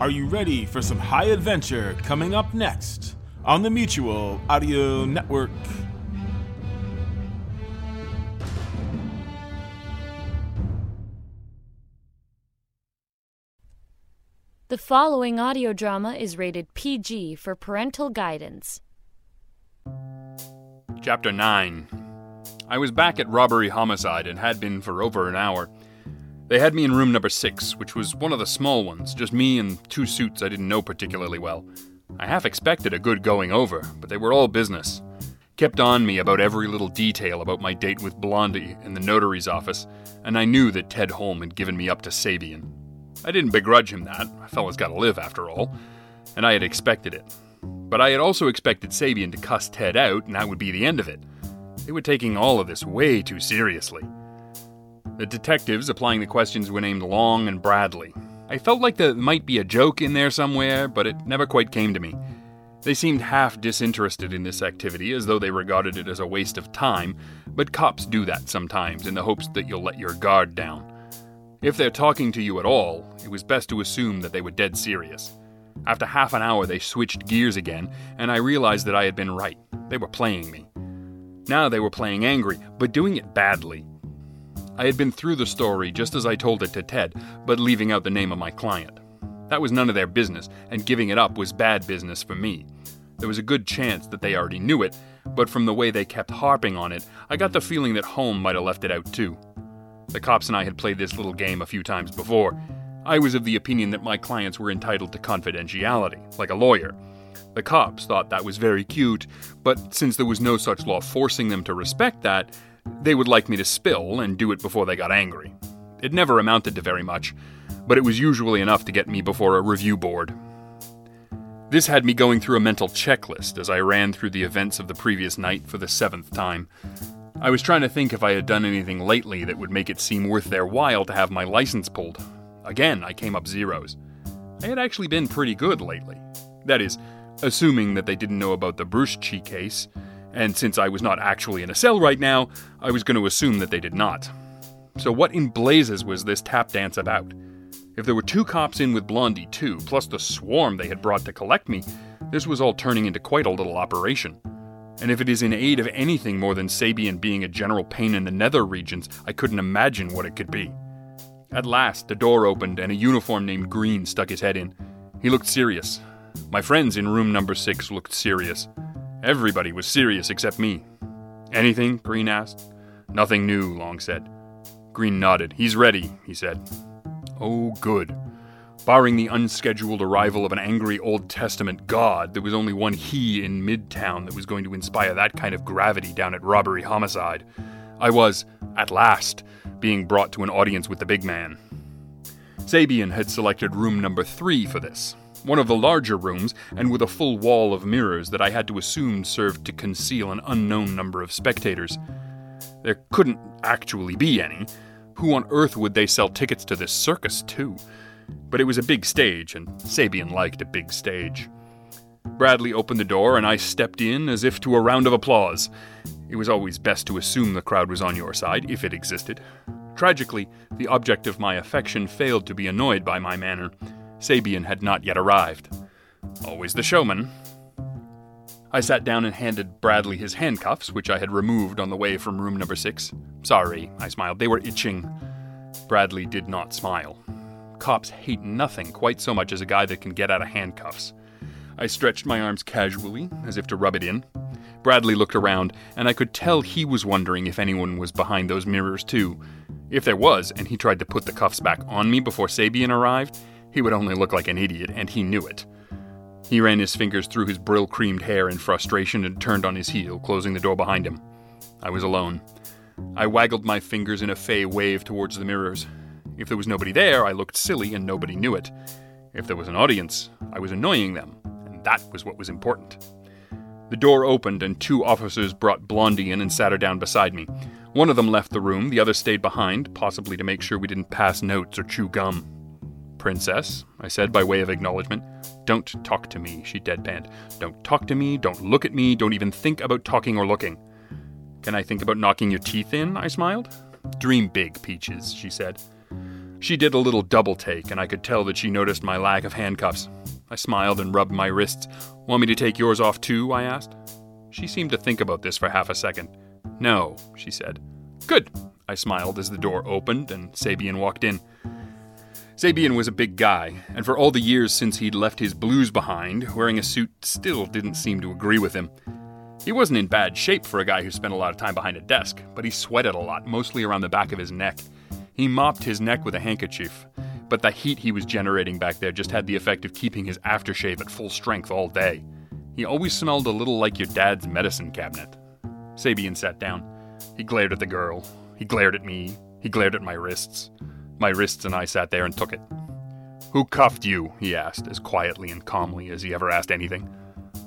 Are you ready for some high adventure coming up next on the Mutual Audio Network? The following audio drama is rated PG for parental guidance. Chapter 9 I was back at Robbery Homicide and had been for over an hour. They had me in room number 6, which was one of the small ones, just me and two suits I didn't know particularly well. I half expected a good going over, but they were all business. Kept on me about every little detail about my date with Blondie in the notary's office, and I knew that Ted Holm had given me up to Sabian. I didn't begrudge him that, a fellow's gotta live after all, and I had expected it. But I had also expected Sabian to cuss Ted out, and that would be the end of it. They were taking all of this way too seriously. The detectives applying the questions were named Long and Bradley. I felt like there might be a joke in there somewhere, but it never quite came to me. They seemed half disinterested in this activity, as though they regarded it as a waste of time, but cops do that sometimes in the hopes that you'll let your guard down. If they're talking to you at all, it was best to assume that they were dead serious. After half an hour, they switched gears again, and I realized that I had been right. They were playing me. Now they were playing angry, but doing it badly. I had been through the story just as I told it to Ted, but leaving out the name of my client. That was none of their business, and giving it up was bad business for me. There was a good chance that they already knew it, but from the way they kept harping on it, I got the feeling that Holm might have left it out too. The cops and I had played this little game a few times before. I was of the opinion that my clients were entitled to confidentiality, like a lawyer. The cops thought that was very cute, but since there was no such law forcing them to respect that, they would like me to spill and do it before they got angry. It never amounted to very much, but it was usually enough to get me before a review board. This had me going through a mental checklist as I ran through the events of the previous night for the seventh time. I was trying to think if I had done anything lately that would make it seem worth their while to have my license pulled. Again, I came up zeros. I had actually been pretty good lately. That is, assuming that they didn't know about the Bruschchi case, and since I was not actually in a cell right now, I was going to assume that they did not. So, what in blazes was this tap dance about? If there were two cops in with Blondie, too, plus the swarm they had brought to collect me, this was all turning into quite a little operation. And if it is in aid of anything more than Sabian being a general pain in the nether regions, I couldn't imagine what it could be. At last, the door opened and a uniform named Green stuck his head in. He looked serious. My friends in room number six looked serious. Everybody was serious except me. Anything? Green asked. Nothing new, Long said. Green nodded. He's ready, he said. Oh, good. Barring the unscheduled arrival of an angry Old Testament god, there was only one he in Midtown that was going to inspire that kind of gravity down at Robbery Homicide. I was, at last, being brought to an audience with the big man. Sabian had selected room number three for this, one of the larger rooms, and with a full wall of mirrors that I had to assume served to conceal an unknown number of spectators. There couldn't actually be any. Who on earth would they sell tickets to this circus to? But it was a big stage, and Sabian liked a big stage. Bradley opened the door, and I stepped in as if to a round of applause. It was always best to assume the crowd was on your side, if it existed. Tragically, the object of my affection failed to be annoyed by my manner. Sabian had not yet arrived. Always the showman. I sat down and handed Bradley his handcuffs, which I had removed on the way from room number six. Sorry, I smiled. They were itching. Bradley did not smile. Cops hate nothing quite so much as a guy that can get out of handcuffs. I stretched my arms casually, as if to rub it in. Bradley looked around, and I could tell he was wondering if anyone was behind those mirrors, too. If there was, and he tried to put the cuffs back on me before Sabian arrived, he would only look like an idiot, and he knew it. He ran his fingers through his Brylcreemed hair in frustration and turned on his heel, closing the door behind him. I was alone. I waggled my fingers in a fey wave towards the mirrors. If there was nobody there, I looked silly and nobody knew it. If there was an audience, I was annoying them, and that was what was important. The door opened, and two officers brought Blondie in and sat her down beside me. One of them left the room, the other stayed behind, possibly to make sure we didn't pass notes or chew gum. Princess, I said by way of acknowledgement. Don't talk to me, she deadpanned. Don't talk to me, don't look at me, don't even think about talking or looking. Can I think about knocking your teeth in? I smiled. Dream big, Peaches, she said. She did a little double take, and I could tell that she noticed my lack of handcuffs. I smiled and rubbed my wrists. Want me to take yours off too? I asked. She seemed to think about this for half a second. No, she said. Good, I smiled as the door opened and Sabian walked in. Sabian was a big guy, and for all the years since he'd left his blues behind, wearing a suit still didn't seem to agree with him. He wasn't in bad shape for a guy who spent a lot of time behind a desk, but he sweated a lot, mostly around the back of his neck. He mopped his neck with a handkerchief, but the heat he was generating back there just had the effect of keeping his aftershave at full strength all day. He always smelled a little like your dad's medicine cabinet. Sabian sat down. He glared at the girl. He glared at me. He glared at my wrists. My wrists and I sat there and took it. Who cuffed you? he asked, as quietly and calmly as he ever asked anything.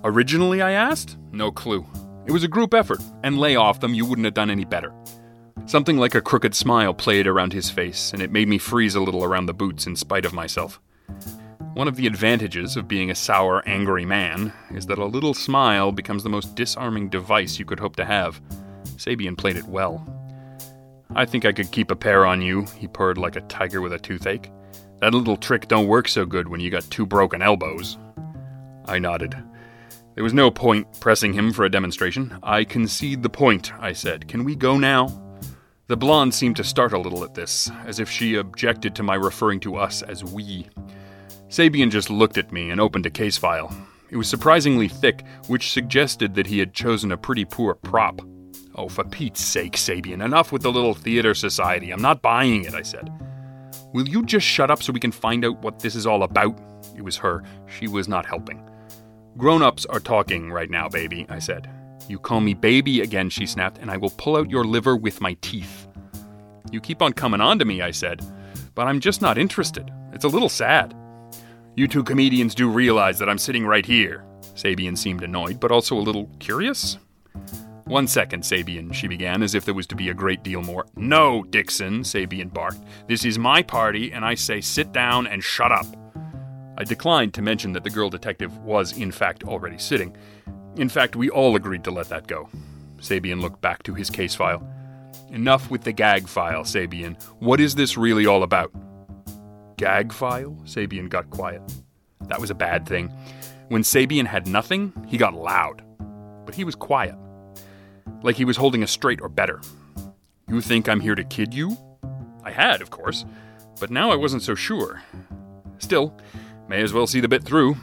Originally, I asked? No clue. It was a group effort, and lay off them, you wouldn't have done any better. Something like a crooked smile played around his face, and it made me freeze a little around the boots in spite of myself. One of the advantages of being a sour, angry man is that a little smile becomes the most disarming device you could hope to have. Sabian played it well. I think I could keep a pair on you, he purred like a tiger with a toothache. That little trick don't work so good when you got two broken elbows. I nodded. There was no point pressing him for a demonstration. I concede the point, I said. Can we go now? The blonde seemed to start a little at this, as if she objected to my referring to us as we. Sabian just looked at me and opened a case file. It was surprisingly thick, which suggested that he had chosen a pretty poor prop. Oh, for Pete's sake, Sabian, enough with the little theater society. I'm not buying it, I said. Will you just shut up so we can find out what this is all about? It was her. She was not helping. Grown ups are talking right now, baby, I said. You call me baby again, she snapped, and I will pull out your liver with my teeth. You keep on coming on to me, I said, but I'm just not interested. It's a little sad. You two comedians do realize that I'm sitting right here. Sabian seemed annoyed, but also a little curious. One second, Sabian, she began, as if there was to be a great deal more. No, Dixon, Sabian barked. This is my party, and I say sit down and shut up. I declined to mention that the girl detective was, in fact, already sitting. In fact, we all agreed to let that go. Sabian looked back to his case file. Enough with the gag file, Sabian. What is this really all about? Gag file? Sabian got quiet. That was a bad thing. When Sabian had nothing, he got loud. But he was quiet like he was holding a straight or better. You think I'm here to kid you? I had, of course, but now I wasn't so sure. Still, may as well see the bit through.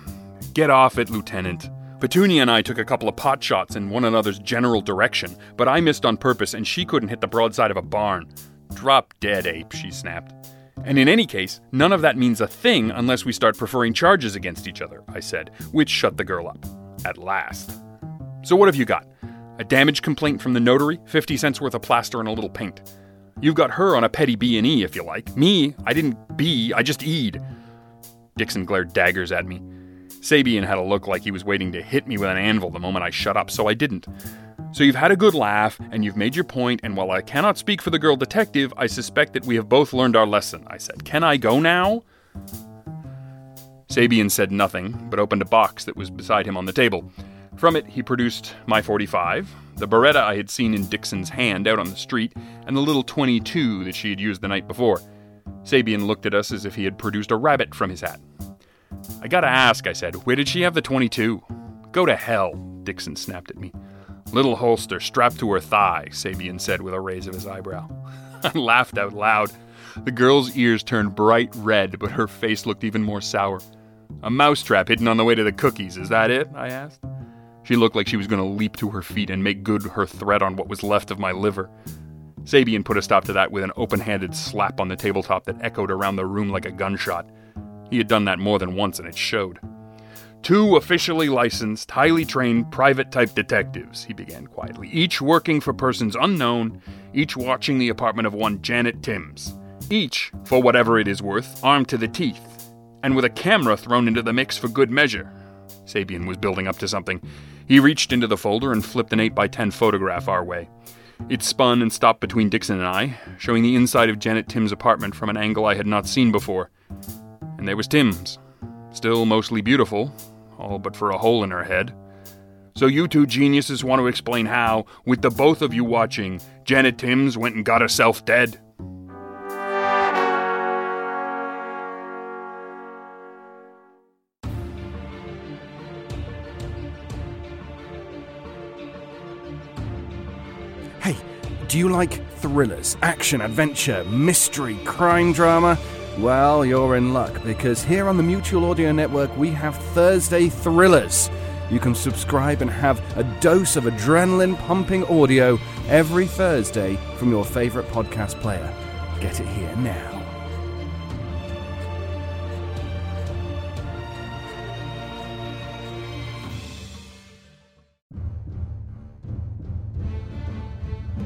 Get off it, Lieutenant. Petunia and I took a couple of pot shots in one another's general direction, but I missed on purpose and she couldn't hit the broadside of a barn. Drop dead, ape, she snapped. And in any case, none of that means a thing unless we start preferring charges against each other, I said, which shut the girl up. At last. So what have you got? A damage complaint from the notary, 50 cents worth of plaster and a little paint. You've got her on a petty B&E if you like. Me, I didn't B, I just E'd. Dixon glared daggers at me. Sabian had a look like he was waiting to hit me with an anvil the moment I shut up, so I didn't. So you've had a good laugh, and you've made your point, and while I cannot speak for the girl detective, I suspect that we have both learned our lesson, I said. Can I go now? Sabian said nothing, but opened a box that was beside him on the table. From it, he produced my 45, the Beretta I had seen in Dixon's hand out on the street, and the little 22 that she had used the night before. Sabian looked at us as if he had produced a rabbit from his hat. I gotta ask, I said, where did she have the 22? Go to hell, Dixon snapped at me. Little holster strapped to her thigh, Sabian said with a raise of his eyebrow. I laughed out loud. The girl's ears turned bright red, but her face looked even more sour. A mousetrap hidden on the way to the cookies, is that it? I asked. She looked like she was going to leap to her feet and make good her threat on what was left of my liver. Sabian put a stop to that with an open handed slap on the tabletop that echoed around the room like a gunshot. He had done that more than once, and it showed. Two officially licensed, highly trained, private type detectives, he began quietly, each working for persons unknown, each watching the apartment of one Janet Timms. Each, for whatever it is worth, armed to the teeth, and with a camera thrown into the mix for good measure. Sabian was building up to something. He reached into the folder and flipped an 8x10 photograph our way. It spun and stopped between Dixon and I, showing the inside of Janet Timms' apartment from an angle I had not seen before. And there was Timms, still mostly beautiful, all but for a hole in her head. So you two geniuses want to explain how, with the both of you watching, Janet Timms went and got herself dead? Do you like thrillers, action, adventure, mystery, crime drama? Well, you're in luck because here on the Mutual Audio Network we have Thursday Thrillers. You can subscribe and have a dose of adrenaline pumping audio every Thursday from your favorite podcast player. Get it here now.